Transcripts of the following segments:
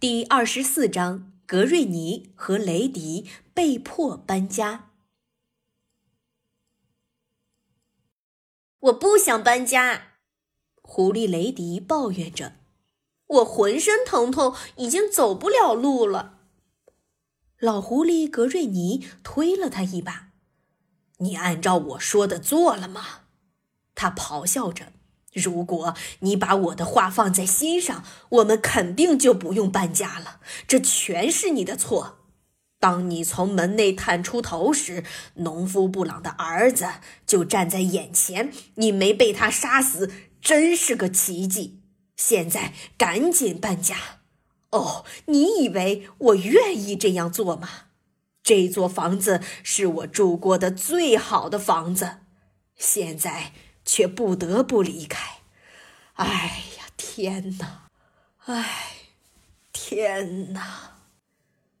第二十四章：格瑞尼和雷迪被迫搬家。我不想搬家，狐狸雷迪抱怨着：“我浑身疼痛，已经走不了路了。”老狐狸格瑞尼推了他一把：“你按照我说的做了吗？”他咆哮着。如果你把我的话放在心上，我们肯定就不用搬家了。这全是你的错。当你从门内探出头时，农夫布朗的儿子就站在眼前，你没被他杀死，真是个奇迹。现在赶紧搬家。哦，你以为我愿意这样做吗？这座房子是我住过的最好的房子，现在。却不得不离开，哎呀，天哪！哎，天哪！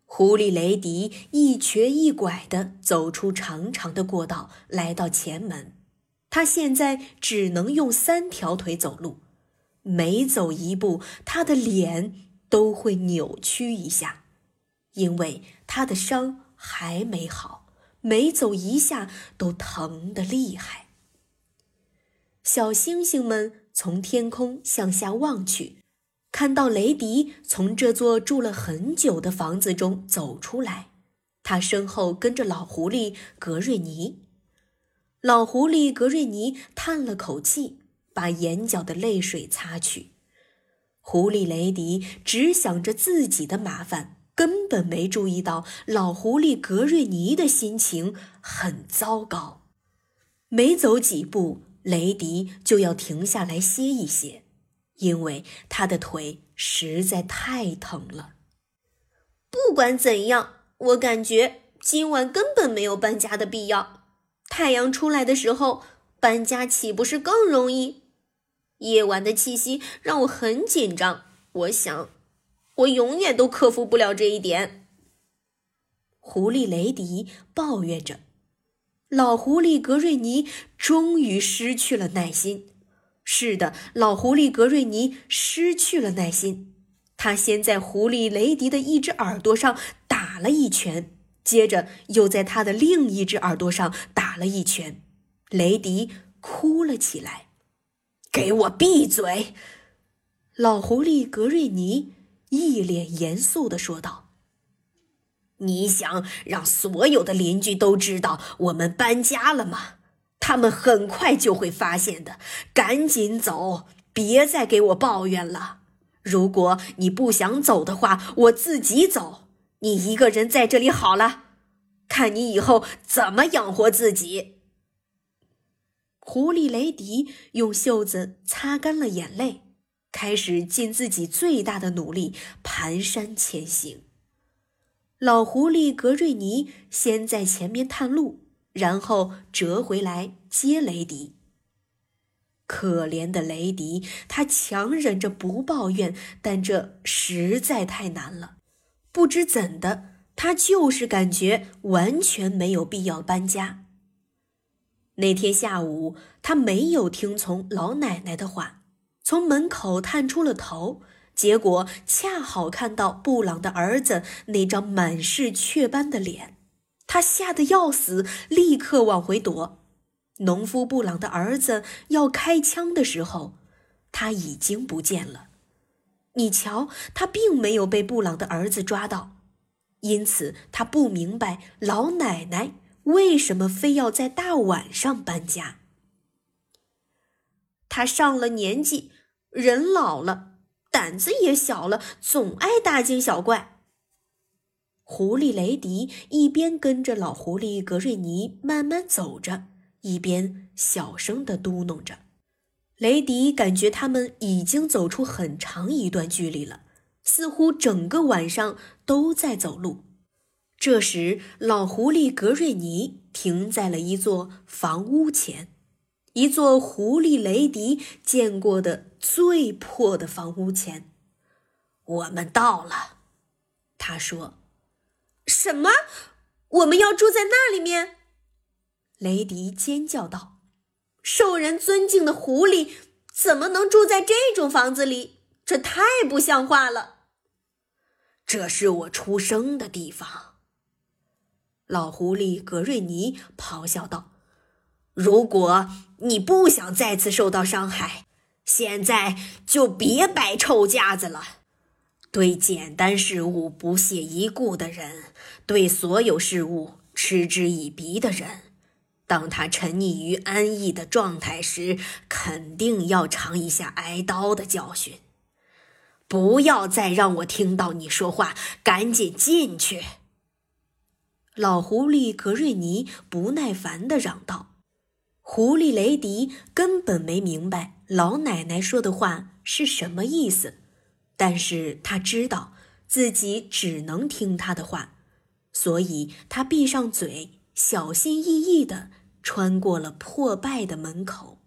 狐狸雷迪一瘸一拐地走出长长的过道，来到前门。他现在只能用三条腿走路，每走一步，他的脸都会扭曲一下，因为他的伤还没好，每走一下都疼得厉害。小星星们从天空向下望去，看到雷迪从这座住了很久的房子中走出来，他身后跟着老狐狸格瑞尼。老狐狸格瑞尼叹了口气，把眼角的泪水擦去。狐狸雷迪只想着自己的麻烦，根本没注意到老狐狸格瑞尼的心情很糟糕。没走几步。雷迪就要停下来歇一歇，因为他的腿实在太疼了。不管怎样，我感觉今晚根本没有搬家的必要。太阳出来的时候搬家岂不是更容易？夜晚的气息让我很紧张，我想，我永远都克服不了这一点。狐狸雷迪抱怨着。老狐狸格瑞尼终于失去了耐心。是的，老狐狸格瑞尼失去了耐心。他先在狐狸雷迪的一只耳朵上打了一拳，接着又在他的另一只耳朵上打了一拳。雷迪哭了起来。“给我闭嘴！”老狐狸格瑞尼一脸严肃地说道。你想让所有的邻居都知道我们搬家了吗？他们很快就会发现的。赶紧走，别再给我抱怨了。如果你不想走的话，我自己走。你一个人在这里好了，看你以后怎么养活自己。狐狸雷迪用袖子擦干了眼泪，开始尽自己最大的努力蹒跚前行。老狐狸格瑞尼先在前面探路，然后折回来接雷迪。可怜的雷迪，他强忍着不抱怨，但这实在太难了。不知怎的，他就是感觉完全没有必要搬家。那天下午，他没有听从老奶奶的话，从门口探出了头。结果恰好看到布朗的儿子那张满是雀斑的脸，他吓得要死，立刻往回躲。农夫布朗的儿子要开枪的时候，他已经不见了。你瞧，他并没有被布朗的儿子抓到，因此他不明白老奶奶为什么非要在大晚上搬家。他上了年纪，人老了。胆子也小了，总爱大惊小怪。狐狸雷迪一边跟着老狐狸格瑞尼慢慢走着，一边小声的嘟哝着。雷迪感觉他们已经走出很长一段距离了，似乎整个晚上都在走路。这时，老狐狸格瑞尼停在了一座房屋前。一座狐狸雷迪见过的最破的房屋前，我们到了。他说：“什么？我们要住在那里面？”雷迪尖叫道：“受人尊敬的狐狸怎么能住在这种房子里？这太不像话了！”这是我出生的地方。”老狐狸格瑞尼咆哮道：“如果你不想再次受到伤害，现在就别摆臭架子了。对简单事物不屑一顾的人，对所有事物嗤之以鼻的人，当他沉溺于安逸的状态时，肯定要尝一下挨刀的教训。不要再让我听到你说话，赶紧进去。”老狐狸格瑞尼不耐烦地嚷道：“狐狸雷迪根本没明白老奶奶说的话是什么意思，但是他知道自己只能听他的话，所以他闭上嘴，小心翼翼地穿过了破败的门口。”